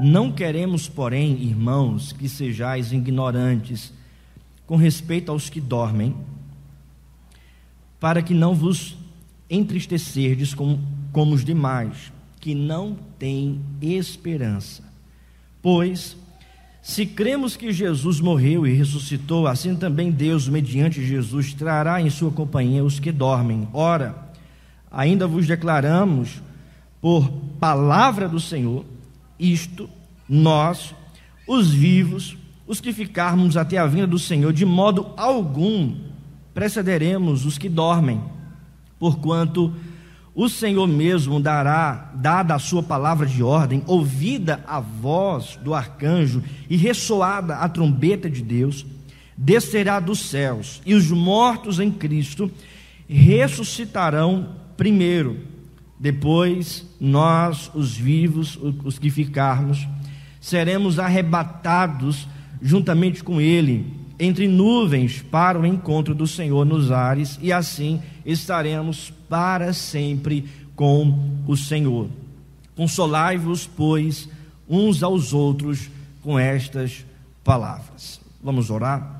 Não queremos, porém, irmãos, que sejais ignorantes com respeito aos que dormem, para que não vos entristecerdes como, como os demais, que não têm esperança. Pois, se cremos que Jesus morreu e ressuscitou, assim também Deus, mediante Jesus, trará em sua companhia os que dormem. Ora, ainda vos declaramos, por palavra do Senhor, isto, nós, os vivos, os que ficarmos até a vinda do Senhor, de modo algum precederemos os que dormem, porquanto o Senhor mesmo dará, dada a sua palavra de ordem, ouvida a voz do arcanjo e ressoada a trombeta de Deus, descerá dos céus, e os mortos em Cristo ressuscitarão primeiro. Depois, nós, os vivos, os que ficarmos, seremos arrebatados juntamente com ele entre nuvens para o encontro do Senhor nos ares, e assim estaremos para sempre com o Senhor. Consolai-vos, pois, uns aos outros com estas palavras. Vamos orar?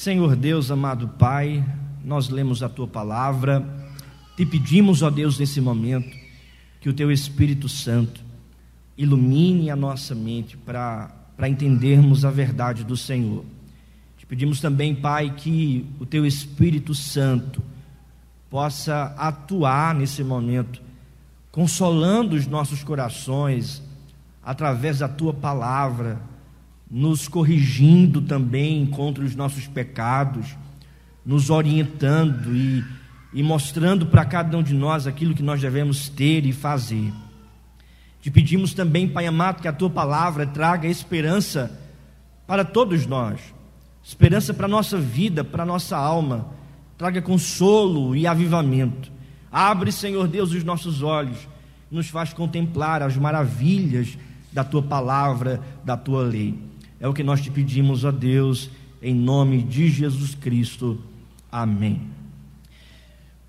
Senhor Deus, amado Pai, nós lemos a tua palavra, te pedimos, ó Deus, nesse momento, que o teu Espírito Santo ilumine a nossa mente para entendermos a verdade do Senhor. Te pedimos também, Pai, que o teu Espírito Santo possa atuar nesse momento, consolando os nossos corações através da tua palavra, nos corrigindo também contra os nossos pecados, nos orientando e e mostrando para cada um de nós aquilo que nós devemos ter e fazer. Te pedimos também, Pai amado, que a tua palavra traga esperança para todos nós, esperança para a nossa vida, para a nossa alma, traga consolo e avivamento. Abre, Senhor Deus, os nossos olhos, nos faz contemplar as maravilhas da tua palavra, da tua lei. É o que nós te pedimos, ó Deus, em nome de Jesus Cristo. Amém.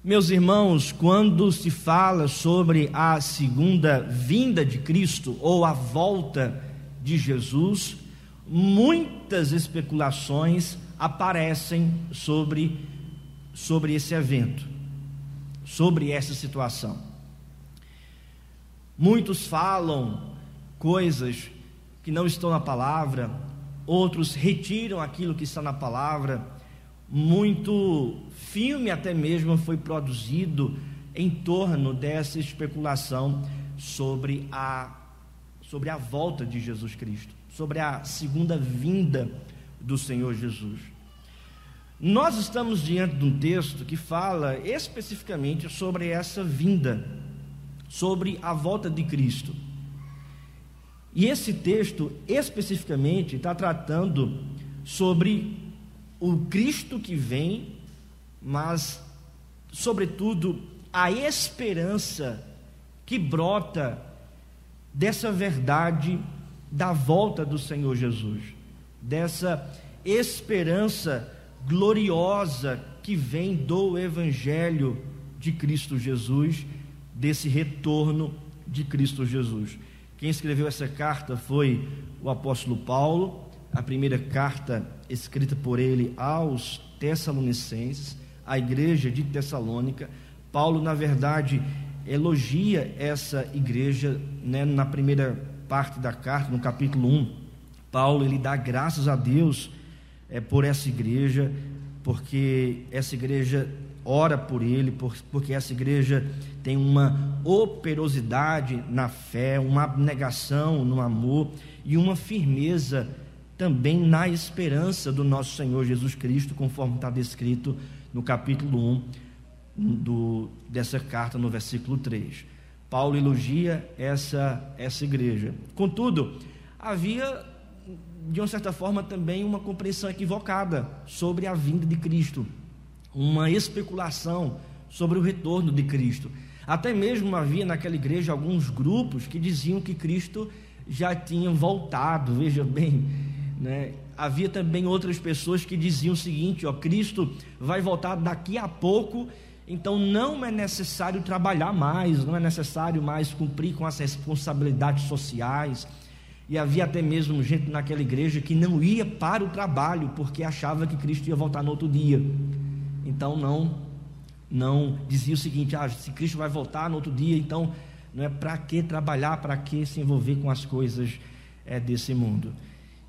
Meus irmãos, quando se fala sobre a segunda vinda de Cristo ou a volta de Jesus, muitas especulações aparecem sobre, sobre esse evento, sobre essa situação. Muitos falam coisas que não estão na palavra, outros retiram aquilo que está na palavra muito filme até mesmo foi produzido em torno dessa especulação sobre a sobre a volta de Jesus Cristo, sobre a segunda vinda do Senhor Jesus. Nós estamos diante de um texto que fala especificamente sobre essa vinda, sobre a volta de Cristo. E esse texto especificamente está tratando sobre o Cristo que vem, mas, sobretudo, a esperança que brota dessa verdade da volta do Senhor Jesus, dessa esperança gloriosa que vem do Evangelho de Cristo Jesus, desse retorno de Cristo Jesus. Quem escreveu essa carta foi o apóstolo Paulo, a primeira carta escrita por ele aos Tessalonicenses, a igreja de Tessalônica. Paulo, na verdade, elogia essa igreja né, na primeira parte da carta, no capítulo 1. Paulo ele dá graças a Deus é, por essa igreja, porque essa igreja ora por ele, por, porque essa igreja tem uma operosidade na fé, uma abnegação no amor e uma firmeza também na esperança do nosso Senhor Jesus Cristo, conforme está descrito no capítulo 1 do, dessa carta, no versículo 3. Paulo elogia essa, essa igreja. Contudo, havia, de uma certa forma, também uma compreensão equivocada sobre a vinda de Cristo, uma especulação sobre o retorno de Cristo. Até mesmo havia naquela igreja alguns grupos que diziam que Cristo já tinha voltado, veja bem, né? Havia também outras pessoas que diziam o seguinte: ó, Cristo vai voltar daqui a pouco Então não é necessário trabalhar mais, não é necessário mais cumprir com as responsabilidades sociais. E havia até mesmo gente naquela igreja que não ia para o trabalho porque achava que Cristo ia voltar no outro dia. Então não não dizia o seguinte: ah, se Cristo vai voltar no outro dia, então não é para que trabalhar, para que se envolver com as coisas é, desse mundo.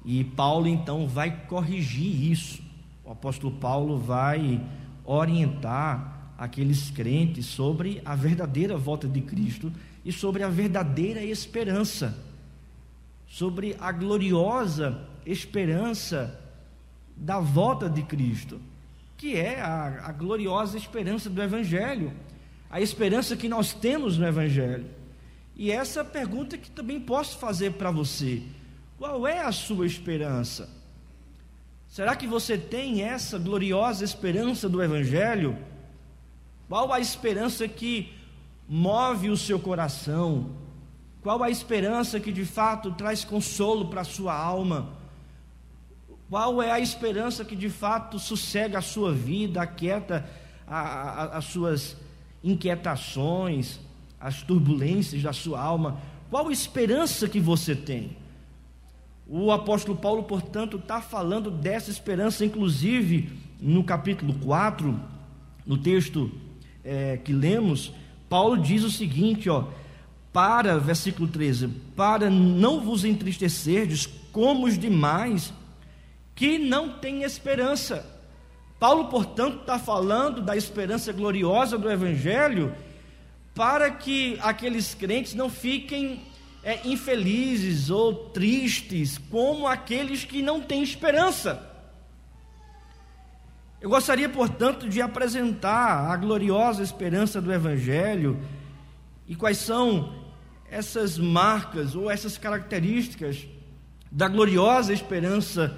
E Paulo então vai corrigir isso. O apóstolo Paulo vai orientar aqueles crentes sobre a verdadeira volta de Cristo e sobre a verdadeira esperança, sobre a gloriosa esperança da volta de Cristo que é a, a gloriosa esperança do Evangelho, a esperança que nós temos no Evangelho. E essa é pergunta que também posso fazer para você: qual é a sua esperança? Será que você tem essa gloriosa esperança do Evangelho? Qual a esperança que move o seu coração? Qual a esperança que de fato traz consolo para a sua alma? Qual é a esperança que de fato sossega a sua vida, aquieta a, a, as suas inquietações, as turbulências da sua alma? Qual esperança que você tem? O apóstolo Paulo, portanto, está falando dessa esperança, inclusive no capítulo 4, no texto é, que lemos, Paulo diz o seguinte, ó, para, versículo 13, para não vos entristecerdes como os demais que não tem esperança. Paulo, portanto, está falando da esperança gloriosa do Evangelho para que aqueles crentes não fiquem é, infelizes ou tristes como aqueles que não têm esperança. Eu gostaria, portanto, de apresentar a gloriosa esperança do Evangelho e quais são essas marcas ou essas características da gloriosa esperança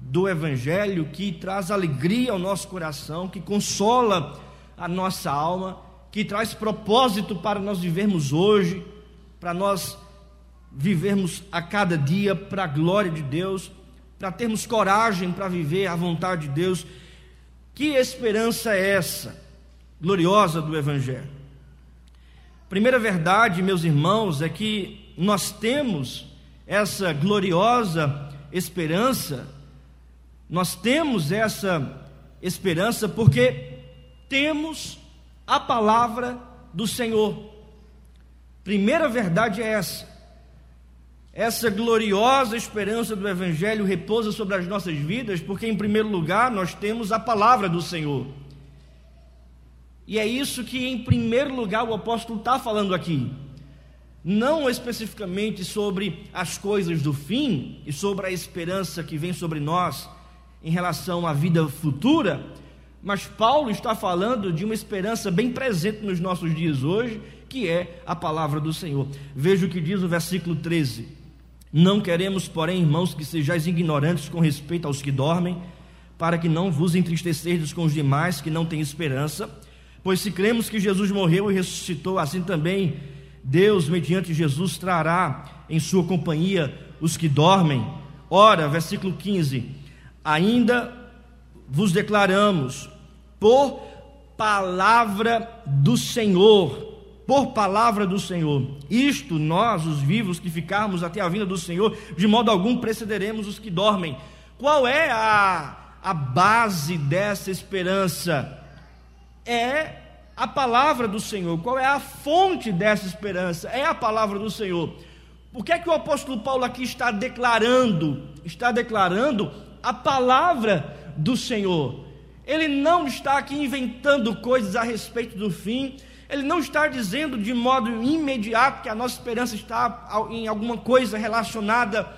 do Evangelho que traz alegria ao nosso coração, que consola a nossa alma, que traz propósito para nós vivermos hoje, para nós vivermos a cada dia para a glória de Deus, para termos coragem para viver a vontade de Deus. Que esperança é essa, gloriosa do Evangelho? Primeira verdade, meus irmãos, é que nós temos essa gloriosa esperança nós temos essa esperança porque temos a palavra do Senhor. Primeira verdade é essa. Essa gloriosa esperança do Evangelho repousa sobre as nossas vidas, porque, em primeiro lugar, nós temos a palavra do Senhor. E é isso que, em primeiro lugar, o apóstolo está falando aqui. Não especificamente sobre as coisas do fim e sobre a esperança que vem sobre nós, em relação à vida futura, mas Paulo está falando de uma esperança bem presente nos nossos dias hoje, que é a palavra do Senhor. Veja o que diz o versículo 13: Não queremos, porém, irmãos, que sejais ignorantes com respeito aos que dormem, para que não vos entristecerdes com os demais que não têm esperança, pois se cremos que Jesus morreu e ressuscitou, assim também Deus, mediante Jesus, trará em sua companhia os que dormem. Ora, versículo 15: ainda vos declaramos por palavra do Senhor, por palavra do Senhor. Isto nós, os vivos que ficarmos até a vinda do Senhor, de modo algum precederemos os que dormem. Qual é a, a base dessa esperança? É a palavra do Senhor. Qual é a fonte dessa esperança? É a palavra do Senhor. O que é que o apóstolo Paulo aqui está declarando? Está declarando a palavra do Senhor. Ele não está aqui inventando coisas a respeito do fim, ele não está dizendo de modo imediato que a nossa esperança está em alguma coisa relacionada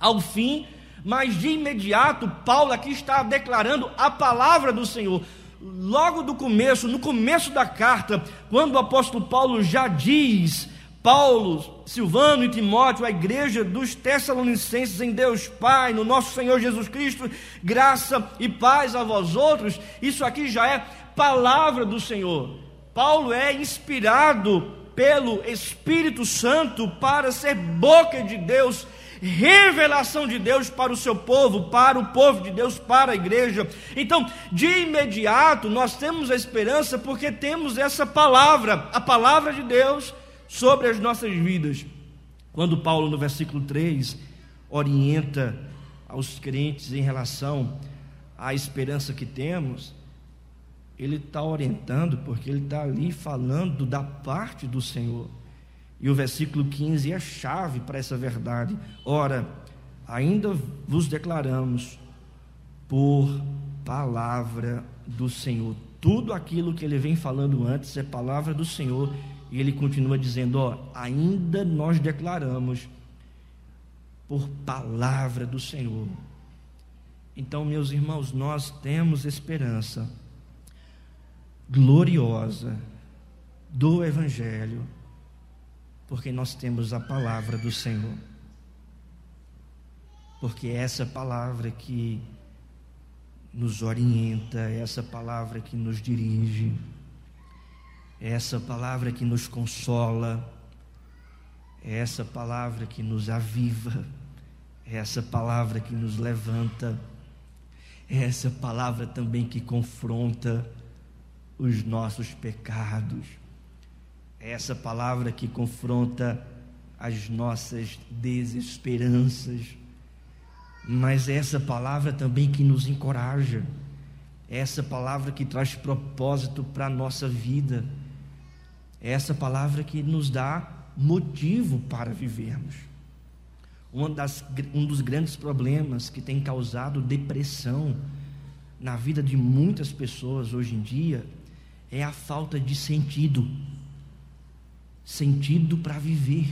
ao fim, mas de imediato, Paulo aqui está declarando a palavra do Senhor. Logo do começo, no começo da carta, quando o apóstolo Paulo já diz Paulo, Silvano e Timóteo, a igreja dos Tessalonicenses em Deus Pai, no nosso Senhor Jesus Cristo, graça e paz a vós outros. Isso aqui já é palavra do Senhor. Paulo é inspirado pelo Espírito Santo para ser boca de Deus, revelação de Deus para o seu povo, para o povo de Deus, para a igreja. Então, de imediato, nós temos a esperança porque temos essa palavra, a palavra de Deus sobre as nossas vidas. Quando Paulo, no versículo 3, orienta aos crentes em relação à esperança que temos, ele está orientando porque ele está ali falando da parte do Senhor. E o versículo 15 é a chave para essa verdade. Ora, ainda vos declaramos por palavra do Senhor. Tudo aquilo que ele vem falando antes é palavra do Senhor. E ele continua dizendo: Ó, ainda nós declaramos por palavra do Senhor. Então, meus irmãos, nós temos esperança gloriosa do Evangelho, porque nós temos a palavra do Senhor. Porque é essa palavra que nos orienta, é essa palavra que nos dirige, é essa palavra que nos consola, é essa palavra que nos aviva, é essa palavra que nos levanta, é essa palavra também que confronta os nossos pecados. É essa palavra que confronta as nossas desesperanças, mas é essa palavra também que nos encoraja, é essa palavra que traz propósito para a nossa vida, é essa palavra que nos dá motivo para vivermos. Das, um dos grandes problemas que tem causado depressão na vida de muitas pessoas hoje em dia é a falta de sentido sentido para viver.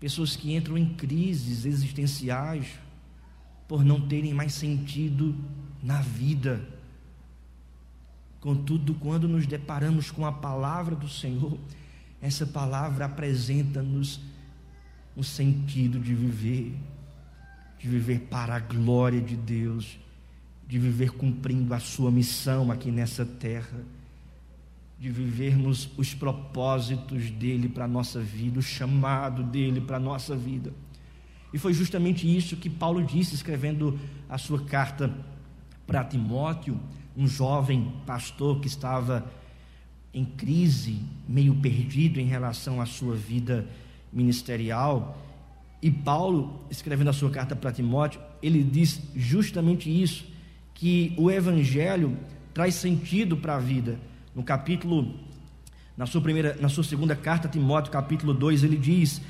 Pessoas que entram em crises existenciais por não terem mais sentido na vida. Contudo, quando nos deparamos com a palavra do Senhor, essa palavra apresenta-nos um sentido de viver, de viver para a glória de Deus, de viver cumprindo a sua missão aqui nessa terra, de vivermos os propósitos dele para a nossa vida, o chamado dele para a nossa vida. E foi justamente isso que Paulo disse escrevendo a sua carta para Timóteo, um jovem pastor que estava em crise, meio perdido em relação à sua vida ministerial. E Paulo, escrevendo a sua carta para Timóteo, ele diz justamente isso que o evangelho traz sentido para a vida. No capítulo na sua primeira, na sua segunda carta a Timóteo, capítulo 2, ele diz,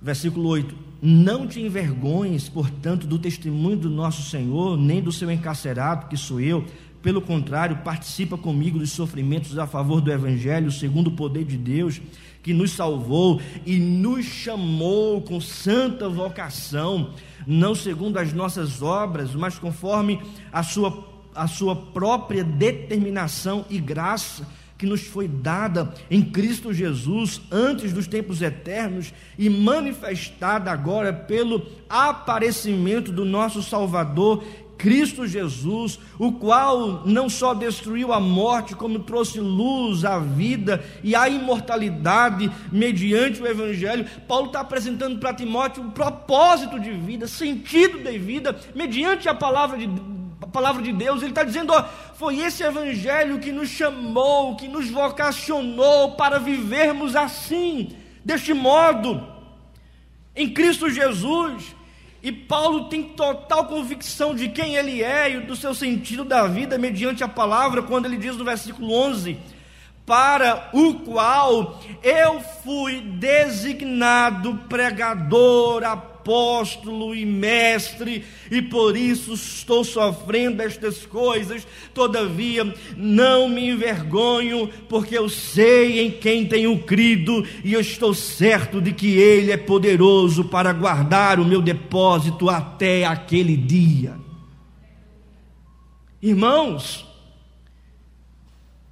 versículo 8: Não te envergonhes, portanto, do testemunho do nosso Senhor, nem do seu encarcerado, que sou eu. Pelo contrário, participa comigo dos sofrimentos a favor do Evangelho, segundo o poder de Deus, que nos salvou e nos chamou com santa vocação, não segundo as nossas obras, mas conforme a sua, a sua própria determinação e graça que nos foi dada em Cristo Jesus antes dos tempos eternos e manifestada agora pelo aparecimento do nosso Salvador Cristo Jesus, o qual não só destruiu a morte, como trouxe luz à vida e à imortalidade mediante o Evangelho. Paulo está apresentando para Timóteo um propósito de vida, sentido de vida, mediante a palavra de, a palavra de Deus. Ele está dizendo: ó, foi esse Evangelho que nos chamou, que nos vocacionou para vivermos assim, deste modo, em Cristo Jesus. E Paulo tem total convicção de quem ele é e do seu sentido da vida mediante a palavra, quando ele diz no versículo 11: Para o qual eu fui designado pregador, apóstolo e mestre, e por isso estou sofrendo estas coisas. Todavia, não me envergonho, porque eu sei em quem tenho crido, e eu estou certo de que Ele é poderoso para guardar o meu depósito até aquele dia. Irmãos,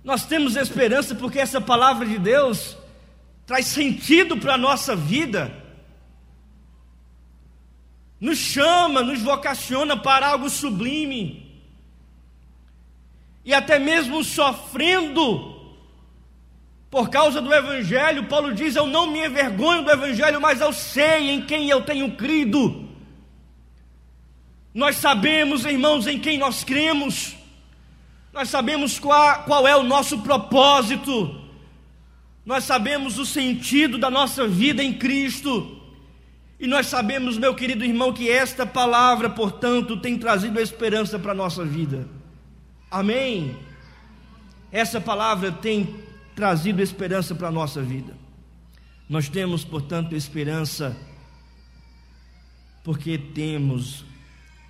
nós temos esperança porque essa palavra de Deus traz sentido para a nossa vida nos chama, nos vocaciona para algo sublime. E até mesmo sofrendo Por causa do Evangelho, Paulo diz: Eu não me envergonho do Evangelho, mas eu sei em quem eu tenho crido. Nós sabemos, irmãos, em quem nós cremos, nós sabemos qual, qual é o nosso propósito, nós sabemos o sentido da nossa vida em Cristo, e nós sabemos, meu querido irmão, que esta palavra, portanto, tem trazido esperança para a nossa vida. Amém? Essa palavra tem trazido esperança para a nossa vida. Nós temos, portanto, esperança porque temos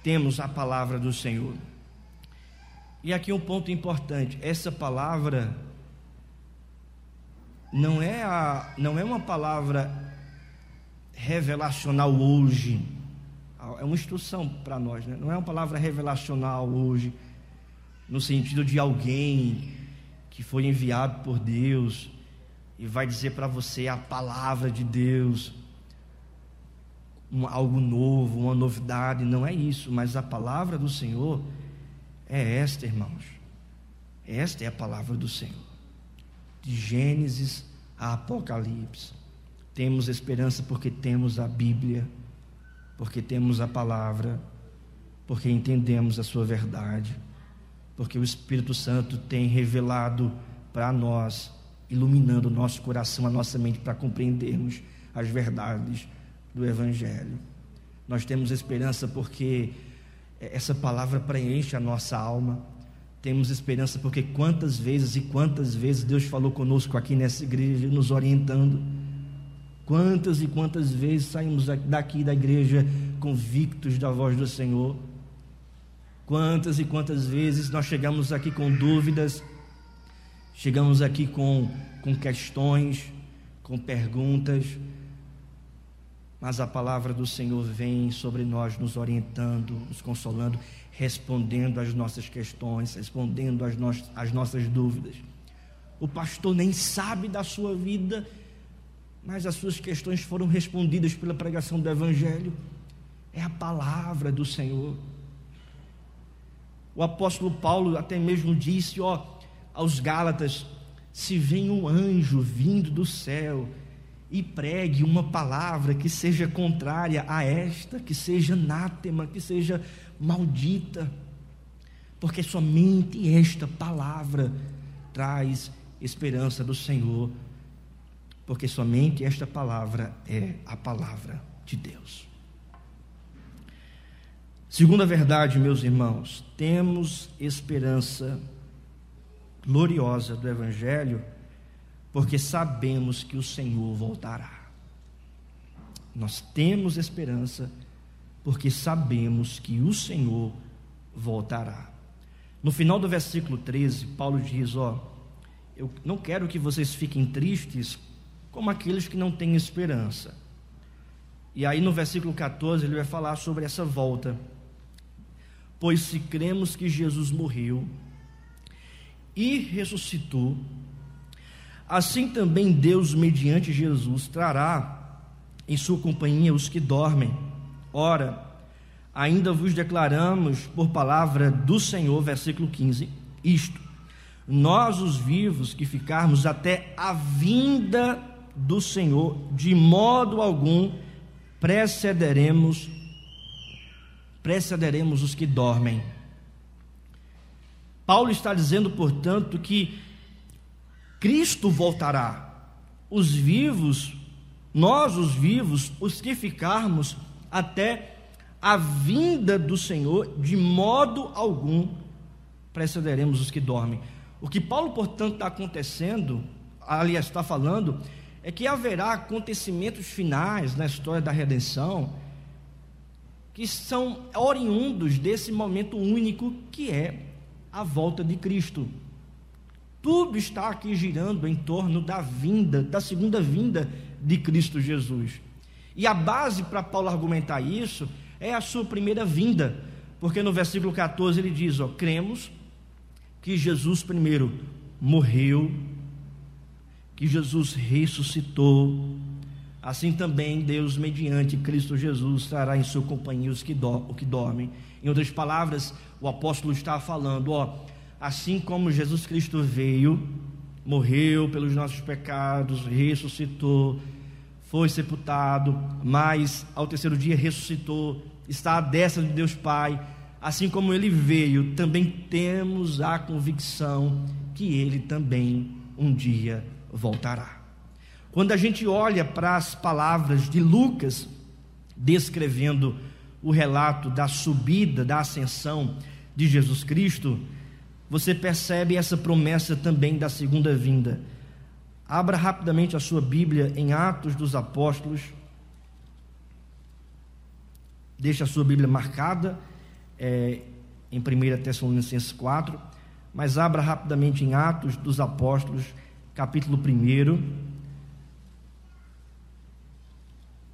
temos a palavra do Senhor. E aqui um ponto importante, essa palavra não é a não é uma palavra revelacional hoje. É uma instrução para nós, né? não é uma palavra revelacional hoje, no sentido de alguém que foi enviado por Deus e vai dizer para você a palavra de Deus, um, algo novo, uma novidade, não é isso, mas a palavra do Senhor é esta, irmãos. Esta é a palavra do Senhor. De Gênesis a Apocalipse. Temos esperança porque temos a Bíblia, porque temos a palavra, porque entendemos a sua verdade porque o Espírito Santo tem revelado para nós, iluminando o nosso coração, a nossa mente, para compreendermos as verdades do Evangelho. Nós temos esperança porque essa palavra preenche a nossa alma. Temos esperança porque quantas vezes e quantas vezes Deus falou conosco aqui nessa igreja, nos orientando. Quantas e quantas vezes saímos daqui da igreja convictos da voz do Senhor Quantas e quantas vezes nós chegamos aqui com dúvidas, chegamos aqui com, com questões, com perguntas, mas a palavra do Senhor vem sobre nós, nos orientando, nos consolando, respondendo às nossas questões, respondendo às, no às nossas dúvidas. O pastor nem sabe da sua vida, mas as suas questões foram respondidas pela pregação do Evangelho. É a palavra do Senhor. O apóstolo Paulo até mesmo disse, ó, aos Gálatas: se vem um anjo vindo do céu e pregue uma palavra que seja contrária a esta, que seja anátema, que seja maldita, porque somente esta palavra traz esperança do Senhor, porque somente esta palavra é a palavra de Deus. Segunda verdade, meus irmãos, temos esperança gloriosa do Evangelho, porque sabemos que o Senhor voltará. Nós temos esperança, porque sabemos que o Senhor voltará. No final do versículo 13, Paulo diz: Ó, eu não quero que vocês fiquem tristes como aqueles que não têm esperança. E aí no versículo 14 ele vai falar sobre essa volta. Pois se cremos que Jesus morreu e ressuscitou, assim também Deus, mediante Jesus, trará em sua companhia os que dormem. Ora, ainda vos declaramos por palavra do Senhor, versículo 15, isto: nós, os vivos, que ficarmos até a vinda do Senhor, de modo algum precederemos precederemos os que dormem. Paulo está dizendo, portanto, que Cristo voltará. Os vivos, nós os vivos, os que ficarmos até a vinda do Senhor, de modo algum precederemos os que dormem. O que Paulo, portanto, está acontecendo, aliás, está falando, é que haverá acontecimentos finais na história da redenção que são oriundos desse momento único que é a volta de Cristo. Tudo está aqui girando em torno da vinda, da segunda vinda de Cristo Jesus. E a base para Paulo argumentar isso é a sua primeira vinda, porque no versículo 14 ele diz: ó, cremos que Jesus primeiro morreu, que Jesus ressuscitou, Assim também Deus, mediante Cristo Jesus, trará em sua companhia os que, do, o que dormem. Em outras palavras, o apóstolo está falando: ó, assim como Jesus Cristo veio morreu pelos nossos pecados, ressuscitou, foi sepultado, mas ao terceiro dia ressuscitou, está à destra de Deus Pai. Assim como ele veio, também temos a convicção que ele também um dia voltará. Quando a gente olha para as palavras de Lucas, descrevendo o relato da subida, da ascensão de Jesus Cristo, você percebe essa promessa também da segunda vinda. Abra rapidamente a sua Bíblia em Atos dos Apóstolos. Deixa a sua Bíblia marcada é, em 1 Tessalonicenses 4, mas abra rapidamente em Atos dos Apóstolos, capítulo 1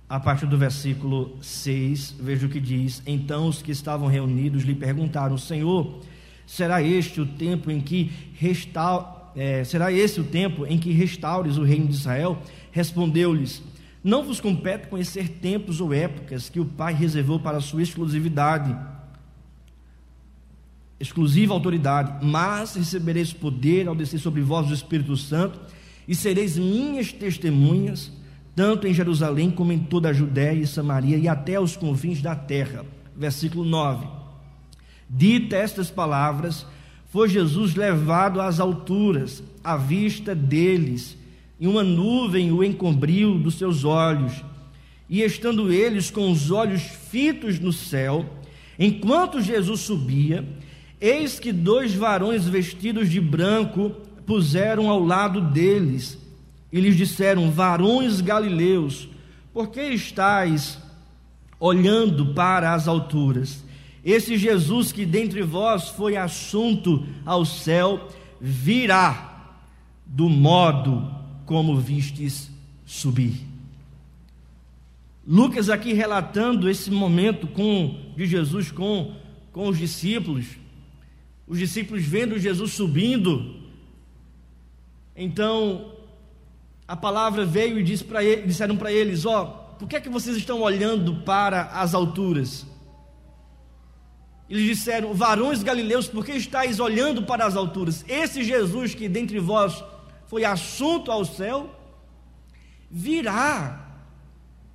a partir do versículo 6, veja o que diz: Então os que estavam reunidos lhe perguntaram: Senhor, será este o tempo em que resta... É, será esse o tempo em que restaures o reino de Israel? Respondeu-lhes: Não vos compete conhecer tempos ou épocas que o Pai reservou para a sua exclusividade, exclusiva autoridade, mas recebereis poder ao descer sobre vós o Espírito Santo, e sereis minhas testemunhas tanto em Jerusalém como em toda a Judéia e Samaria e até os confins da terra. Versículo 9. Dita estas palavras, foi Jesus levado às alturas, à vista deles, e uma nuvem o encobriu dos seus olhos. E estando eles com os olhos fitos no céu, enquanto Jesus subia, eis que dois varões vestidos de branco puseram ao lado deles e lhes disseram: Varões galileus, por que estáis olhando para as alturas? Esse Jesus que dentre vós foi assunto ao céu, virá do modo como vistes subir. Lucas aqui relatando esse momento com de Jesus com, com os discípulos, os discípulos vendo Jesus subindo, então a palavra veio e disse para ele, disseram para eles: Ó, oh, por que é que vocês estão olhando para as alturas? Eles disseram: Varões galileus, por que estáis olhando para as alturas? Esse Jesus que dentre vós foi assunto ao céu, virá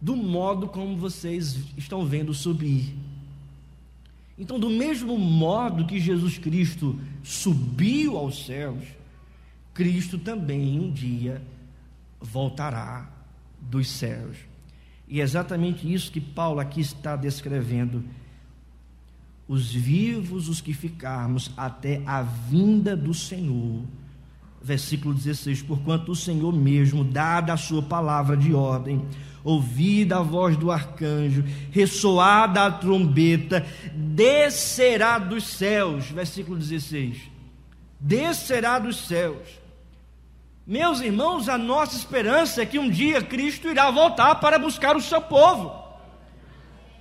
do modo como vocês estão vendo subir. Então, do mesmo modo que Jesus Cristo subiu aos céus, Cristo também um dia voltará dos céus. E é exatamente isso que Paulo aqui está descrevendo. Os vivos, os que ficarmos até a vinda do Senhor. Versículo 16: Porquanto o Senhor mesmo, dada a sua palavra de ordem, ouvida a voz do arcanjo, ressoada a trombeta, descerá dos céus. Versículo 16: Descerá dos céus meus irmãos, a nossa esperança é que um dia Cristo irá voltar para buscar o seu povo,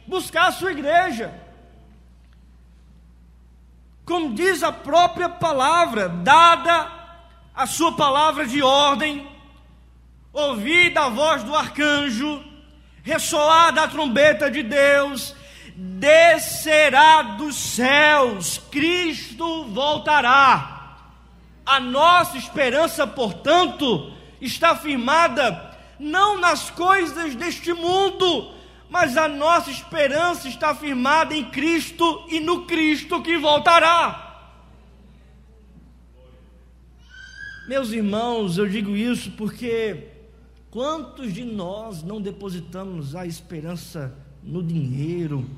buscar a sua igreja. Como diz a própria palavra, dada a sua palavra de ordem, ouvida a voz do arcanjo, ressoada a trombeta de Deus, descerá dos céus, Cristo voltará. A nossa esperança, portanto, está firmada não nas coisas deste mundo, mas a nossa esperança está firmada em Cristo e no Cristo que voltará. Meus irmãos, eu digo isso porque quantos de nós não depositamos a esperança no dinheiro?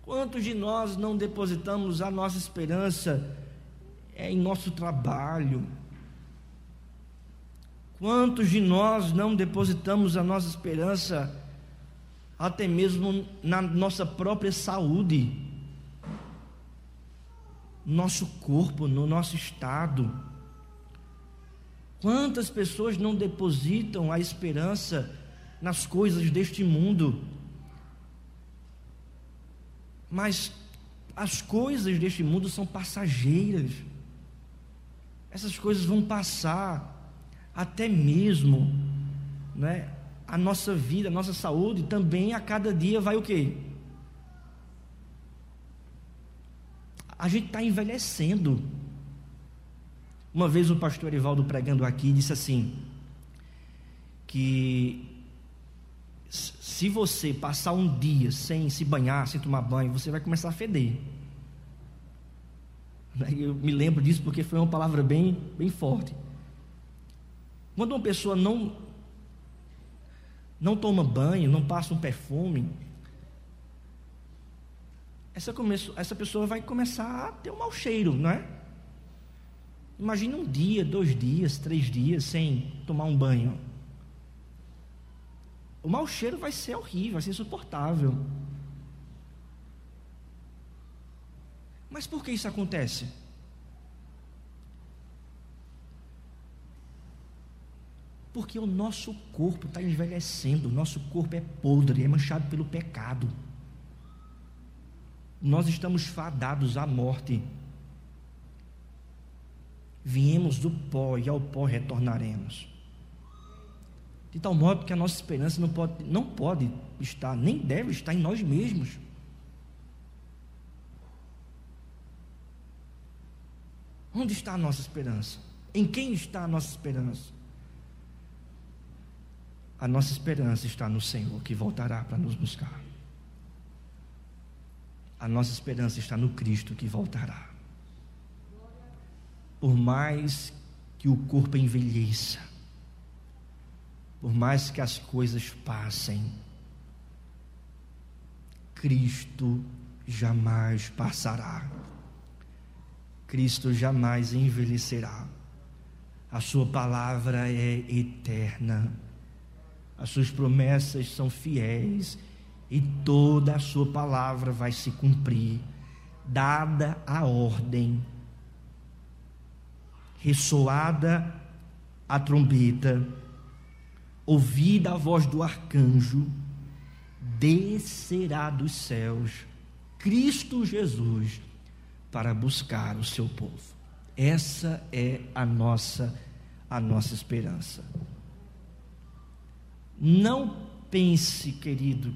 Quantos de nós não depositamos a nossa esperança é em nosso trabalho. Quantos de nós não depositamos a nossa esperança até mesmo na nossa própria saúde, nosso corpo, no nosso estado? Quantas pessoas não depositam a esperança nas coisas deste mundo? Mas as coisas deste mundo são passageiras. Essas coisas vão passar, até mesmo, né? A nossa vida, a nossa saúde também a cada dia vai o quê? A gente está envelhecendo. Uma vez o pastor Erivaldo pregando aqui disse assim: que se você passar um dia sem se banhar, sem tomar banho, você vai começar a feder. Eu me lembro disso porque foi uma palavra bem, bem forte. Quando uma pessoa não não toma banho, não passa um perfume, essa, começo, essa pessoa vai começar a ter um mau cheiro, não é? Imagina um dia, dois dias, três dias sem tomar um banho. O mau cheiro vai ser horrível, vai ser insuportável. Mas por que isso acontece? Porque o nosso corpo está envelhecendo, o nosso corpo é podre, é manchado pelo pecado. Nós estamos fadados à morte. Viemos do pó e ao pó retornaremos. De tal modo que a nossa esperança não pode, não pode estar, nem deve estar em nós mesmos. Onde está a nossa esperança? Em quem está a nossa esperança? A nossa esperança está no Senhor que voltará para nos buscar. A nossa esperança está no Cristo que voltará. Por mais que o corpo envelheça, por mais que as coisas passem, Cristo jamais passará. Cristo jamais envelhecerá. A sua palavra é eterna. As suas promessas são fiéis e toda a sua palavra vai se cumprir, dada a ordem, ressoada a trombeta ouvida a voz do arcanjo, descerá dos céus Cristo Jesus para buscar o seu povo. Essa é a nossa a nossa esperança. Não pense, querido,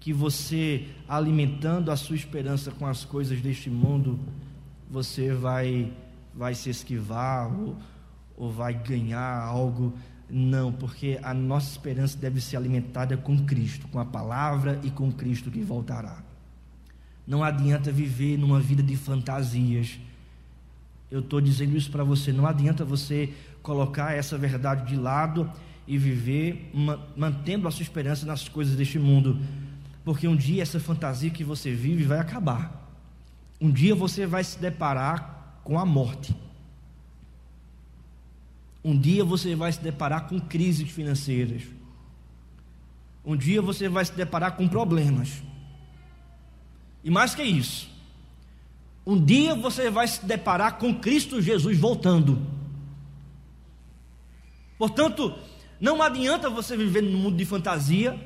que você alimentando a sua esperança com as coisas deste mundo, você vai vai se esquivar ou, ou vai ganhar algo não, porque a nossa esperança deve ser alimentada com Cristo, com a palavra e com Cristo que voltará. Não adianta viver numa vida de fantasias. Eu estou dizendo isso para você. Não adianta você colocar essa verdade de lado e viver mantendo a sua esperança nas coisas deste mundo, porque um dia essa fantasia que você vive vai acabar. Um dia você vai se deparar com a morte. Um dia você vai se deparar com crises financeiras. Um dia você vai se deparar com problemas. E mais que isso, um dia você vai se deparar com Cristo Jesus voltando. Portanto, não adianta você viver num mundo de fantasia,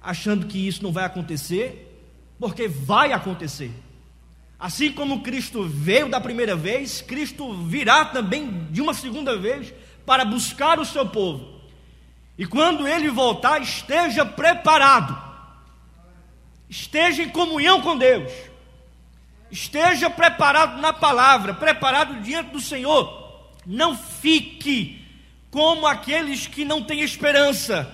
achando que isso não vai acontecer, porque vai acontecer. Assim como Cristo veio da primeira vez, Cristo virá também de uma segunda vez para buscar o seu povo. E quando ele voltar, esteja preparado, esteja em comunhão com Deus, esteja preparado na palavra, preparado diante do Senhor. Não fique como aqueles que não têm esperança.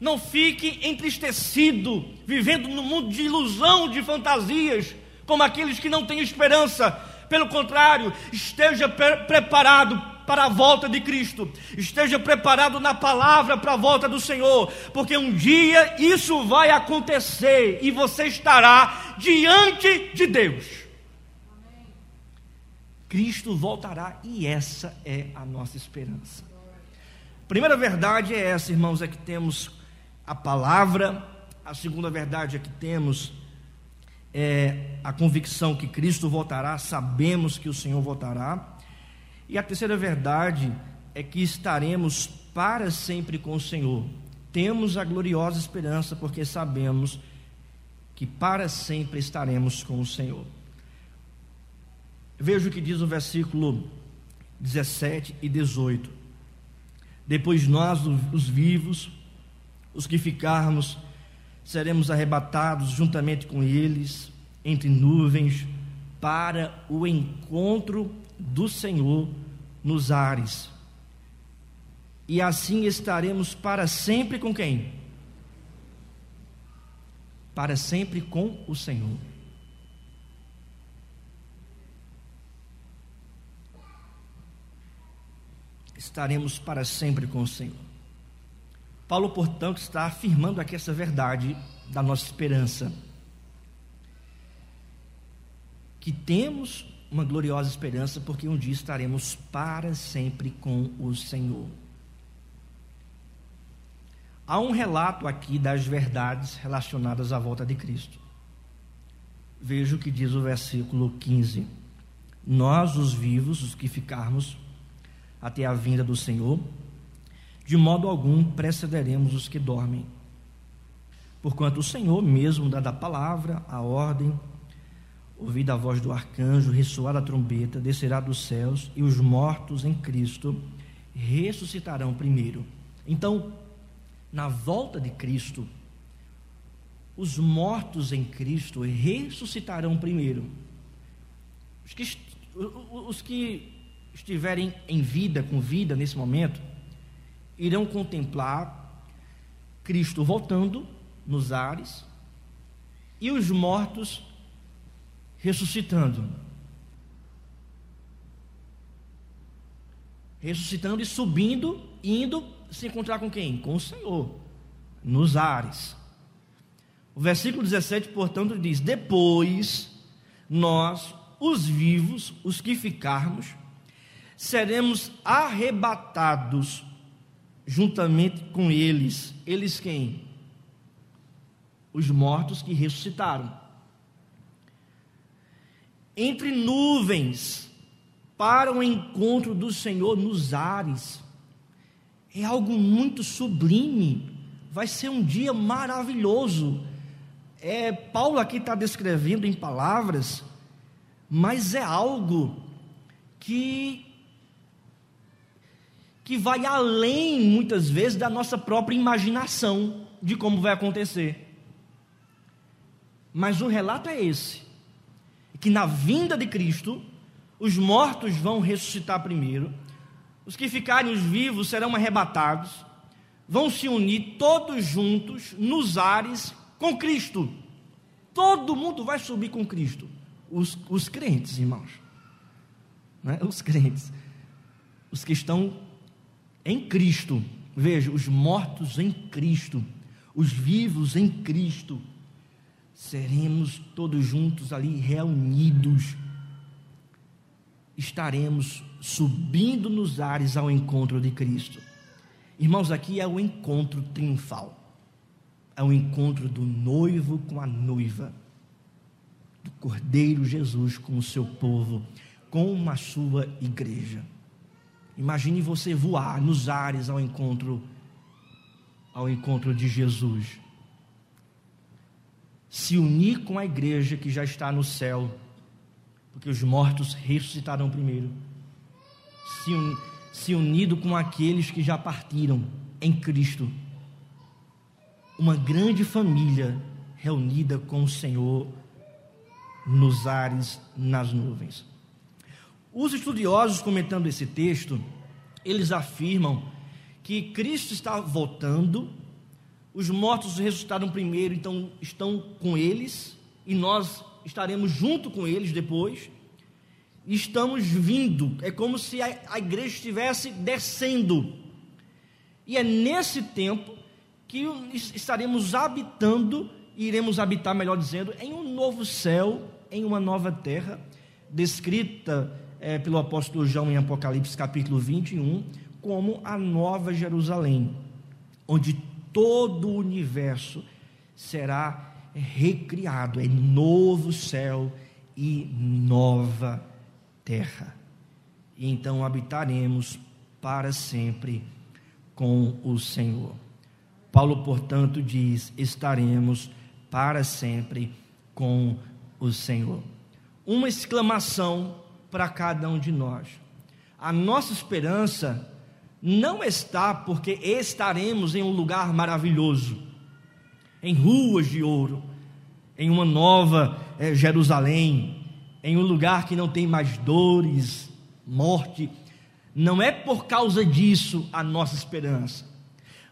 Não fique entristecido, vivendo no mundo de ilusão, de fantasias como aqueles que não têm esperança. Pelo contrário, esteja pre preparado para a volta de Cristo, esteja preparado na palavra para a volta do Senhor, porque um dia isso vai acontecer e você estará diante de Deus. Cristo voltará e essa é a nossa esperança. primeira verdade é essa, irmãos, é que temos a palavra, a segunda verdade é que temos é, a convicção que Cristo voltará, sabemos que o Senhor voltará. E a terceira verdade é que estaremos para sempre com o Senhor. Temos a gloriosa esperança porque sabemos que para sempre estaremos com o Senhor. Veja o que diz o versículo 17 e 18. Depois nós, os vivos, os que ficarmos, seremos arrebatados juntamente com eles entre nuvens para o encontro do Senhor nos ares. E assim estaremos para sempre com quem? Para sempre com o Senhor. Estaremos para sempre com o Senhor. Paulo, portanto, está afirmando aqui essa verdade da nossa esperança. Que temos uma gloriosa esperança, porque um dia estaremos para sempre com o Senhor. Há um relato aqui das verdades relacionadas à volta de Cristo. Veja o que diz o versículo 15: Nós, os vivos, os que ficarmos até a vinda do Senhor, de modo algum precederemos os que dormem. Porquanto o Senhor mesmo dá da palavra, a ordem, ouvida a voz do arcanjo, ressoar a trombeta, descerá dos céus, e os mortos em Cristo ressuscitarão primeiro. Então, na volta de Cristo, os mortos em Cristo ressuscitarão primeiro. Os que, os que estiverem em vida, com vida nesse momento, irão contemplar Cristo voltando nos ares e os mortos ressuscitando. Ressuscitando e subindo, indo se encontrar com quem? Com o Senhor, nos ares. O versículo 17, portanto, diz: Depois nós, os vivos, os que ficarmos, seremos arrebatados juntamente com eles. Eles quem? Os mortos que ressuscitaram. Entre nuvens, para o encontro do Senhor nos ares é algo muito sublime, vai ser um dia maravilhoso. É, Paulo aqui está descrevendo em palavras, mas é algo que que vai além muitas vezes da nossa própria imaginação de como vai acontecer. Mas o relato é esse: que na vinda de Cristo, os mortos vão ressuscitar primeiro, os que ficarem os vivos serão arrebatados, vão se unir todos juntos nos ares com Cristo. Todo mundo vai subir com Cristo. Os, os crentes, irmãos. Né? Os crentes. Os que estão em Cristo. Veja, os mortos em Cristo. Os vivos em Cristo. Seremos todos juntos ali reunidos. Estaremos subindo nos ares ao encontro de Cristo. Irmãos, aqui é o encontro triunfal. É o encontro do noivo com a noiva, do Cordeiro Jesus com o seu povo, com a sua igreja. Imagine você voar nos ares ao encontro ao encontro de Jesus. Se unir com a igreja que já está no céu, porque os mortos ressuscitarão primeiro se, un, se unido com aqueles que já partiram em Cristo. Uma grande família reunida com o Senhor nos ares, nas nuvens. Os estudiosos comentando esse texto, eles afirmam que Cristo está voltando, os mortos ressuscitaram primeiro, então estão com eles, e nós estaremos junto com eles depois estamos vindo, é como se a, a igreja estivesse descendo. E é nesse tempo que estaremos habitando, iremos habitar, melhor dizendo, em um novo céu, em uma nova terra, descrita é, pelo apóstolo João em Apocalipse capítulo 21, como a nova Jerusalém, onde todo o universo será recriado em novo céu e nova terra. E então habitaremos para sempre com o Senhor. Paulo, portanto, diz: estaremos para sempre com o Senhor. Uma exclamação para cada um de nós. A nossa esperança não está porque estaremos em um lugar maravilhoso, em ruas de ouro, em uma nova é, Jerusalém, em um lugar que não tem mais dores, morte, não é por causa disso a nossa esperança,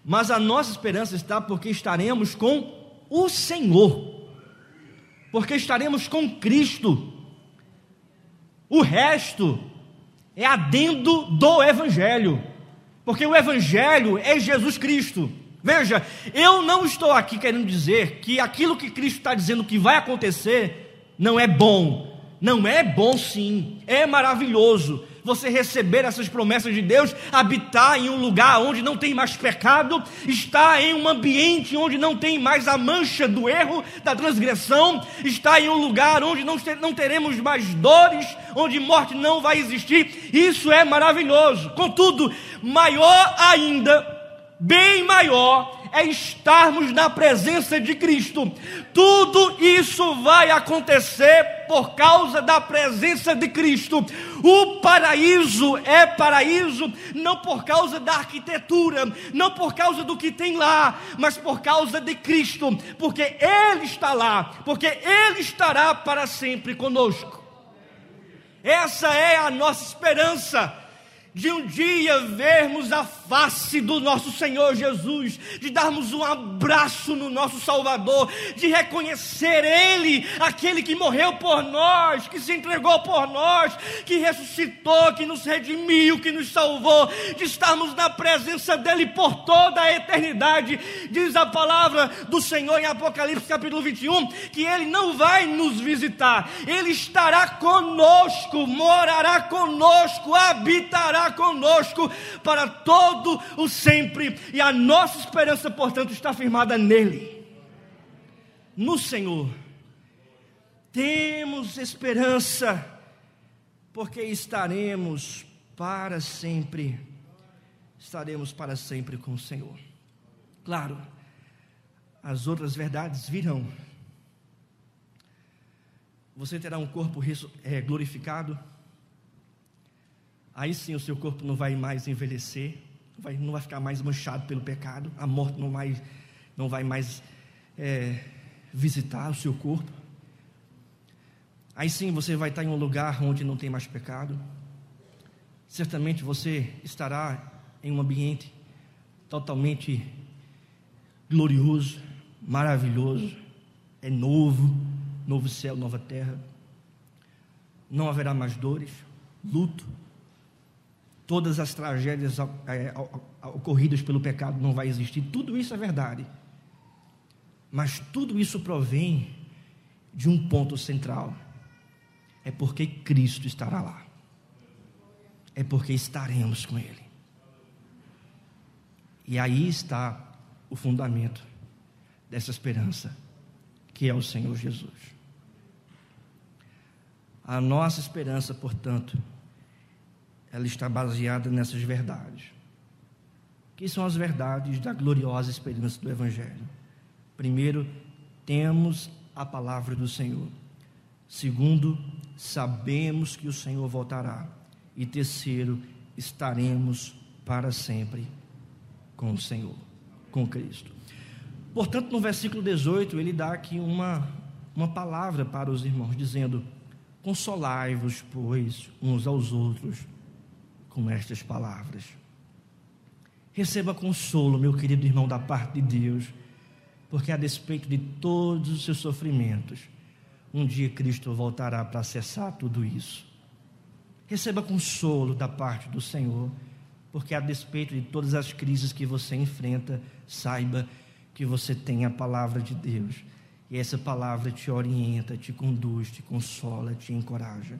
mas a nossa esperança está porque estaremos com o Senhor, porque estaremos com Cristo. O resto é adendo do Evangelho, porque o Evangelho é Jesus Cristo. Veja, eu não estou aqui querendo dizer que aquilo que Cristo está dizendo que vai acontecer não é bom. Não é bom sim, é maravilhoso você receber essas promessas de Deus, habitar em um lugar onde não tem mais pecado, estar em um ambiente onde não tem mais a mancha do erro, da transgressão, estar em um lugar onde não, teremos mais dores, onde morte não vai existir. Isso é maravilhoso. Contudo, maior ainda, bem maior, é estarmos na presença de Cristo. Tudo isso vai acontecer por causa da presença de Cristo. O paraíso é paraíso não por causa da arquitetura, não por causa do que tem lá, mas por causa de Cristo, porque Ele está lá, porque Ele estará para sempre conosco. Essa é a nossa esperança de um dia vermos a face do nosso Senhor Jesus, de darmos um abraço no nosso Salvador, de reconhecer Ele, aquele que morreu por nós, que se entregou por nós, que ressuscitou, que nos redimiu, que nos salvou, de estarmos na presença dEle por toda a eternidade. Diz a palavra do Senhor em Apocalipse capítulo 21 que Ele não vai nos visitar, Ele estará conosco, morará conosco, habitará conosco para todo todo o sempre, e a nossa esperança, portanto, está firmada nele, no Senhor. Temos esperança, porque estaremos para sempre, estaremos para sempre com o Senhor. Claro, as outras verdades virão. Você terá um corpo é, glorificado. Aí sim o seu corpo não vai mais envelhecer vai, não vai ficar mais manchado pelo pecado, a morte não vai, não vai mais é, visitar o seu corpo. Aí sim você vai estar em um lugar onde não tem mais pecado. Certamente você estará em um ambiente totalmente glorioso, maravilhoso, é novo, novo céu, nova terra. Não haverá mais dores, luto, todas as tragédias é, ocorridas pelo pecado não vai existir. Tudo isso é verdade. Mas tudo isso provém de um ponto central. É porque Cristo estará lá. É porque estaremos com Ele. E aí está o fundamento dessa esperança, que é o Senhor Jesus. A nossa esperança, portanto, ela está baseada nessas verdades. Que são as verdades da gloriosa experiência do Evangelho? Primeiro, temos a palavra do Senhor. Segundo, sabemos que o Senhor voltará. E terceiro, estaremos para sempre com o Senhor, com Cristo. Portanto, no versículo 18, ele dá aqui uma, uma palavra para os irmãos, dizendo: Consolai-vos, pois, uns aos outros com estas palavras. Receba consolo, meu querido irmão, da parte de Deus, porque a despeito de todos os seus sofrimentos, um dia Cristo voltará para cessar tudo isso. Receba consolo da parte do Senhor, porque a despeito de todas as crises que você enfrenta, saiba que você tem a palavra de Deus. E essa palavra te orienta, te conduz, te consola, te encoraja.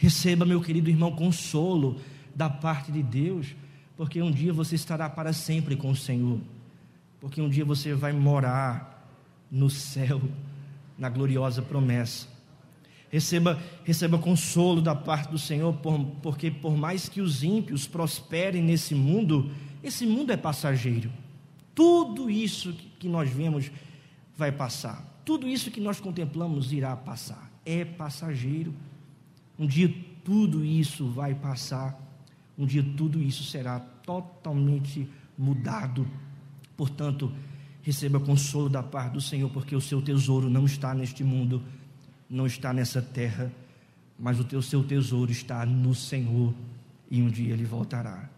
Receba, meu querido irmão, consolo da parte de Deus, porque um dia você estará para sempre com o Senhor, porque um dia você vai morar no céu, na gloriosa promessa. Receba, receba consolo da parte do Senhor, porque por mais que os ímpios prosperem nesse mundo, esse mundo é passageiro. Tudo isso que nós vemos vai passar. Tudo isso que nós contemplamos irá passar. É passageiro. Um dia tudo isso vai passar. Um dia tudo isso será totalmente mudado. Portanto, receba consolo da parte do Senhor, porque o seu tesouro não está neste mundo, não está nessa terra, mas o teu seu tesouro está no Senhor e um dia ele voltará.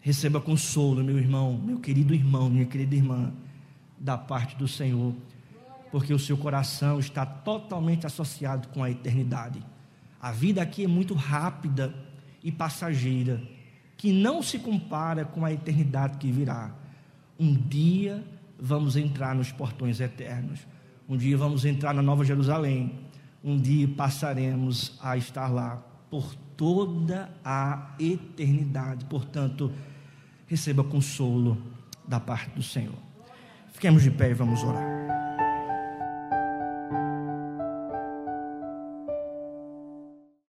Receba consolo, meu irmão, meu querido irmão, minha querida irmã, da parte do Senhor, porque o seu coração está totalmente associado com a eternidade. A vida aqui é muito rápida e passageira, que não se compara com a eternidade que virá. Um dia vamos entrar nos portões eternos. Um dia vamos entrar na Nova Jerusalém. Um dia passaremos a estar lá por toda a eternidade. Portanto, receba consolo da parte do Senhor. Fiquemos de pé e vamos orar.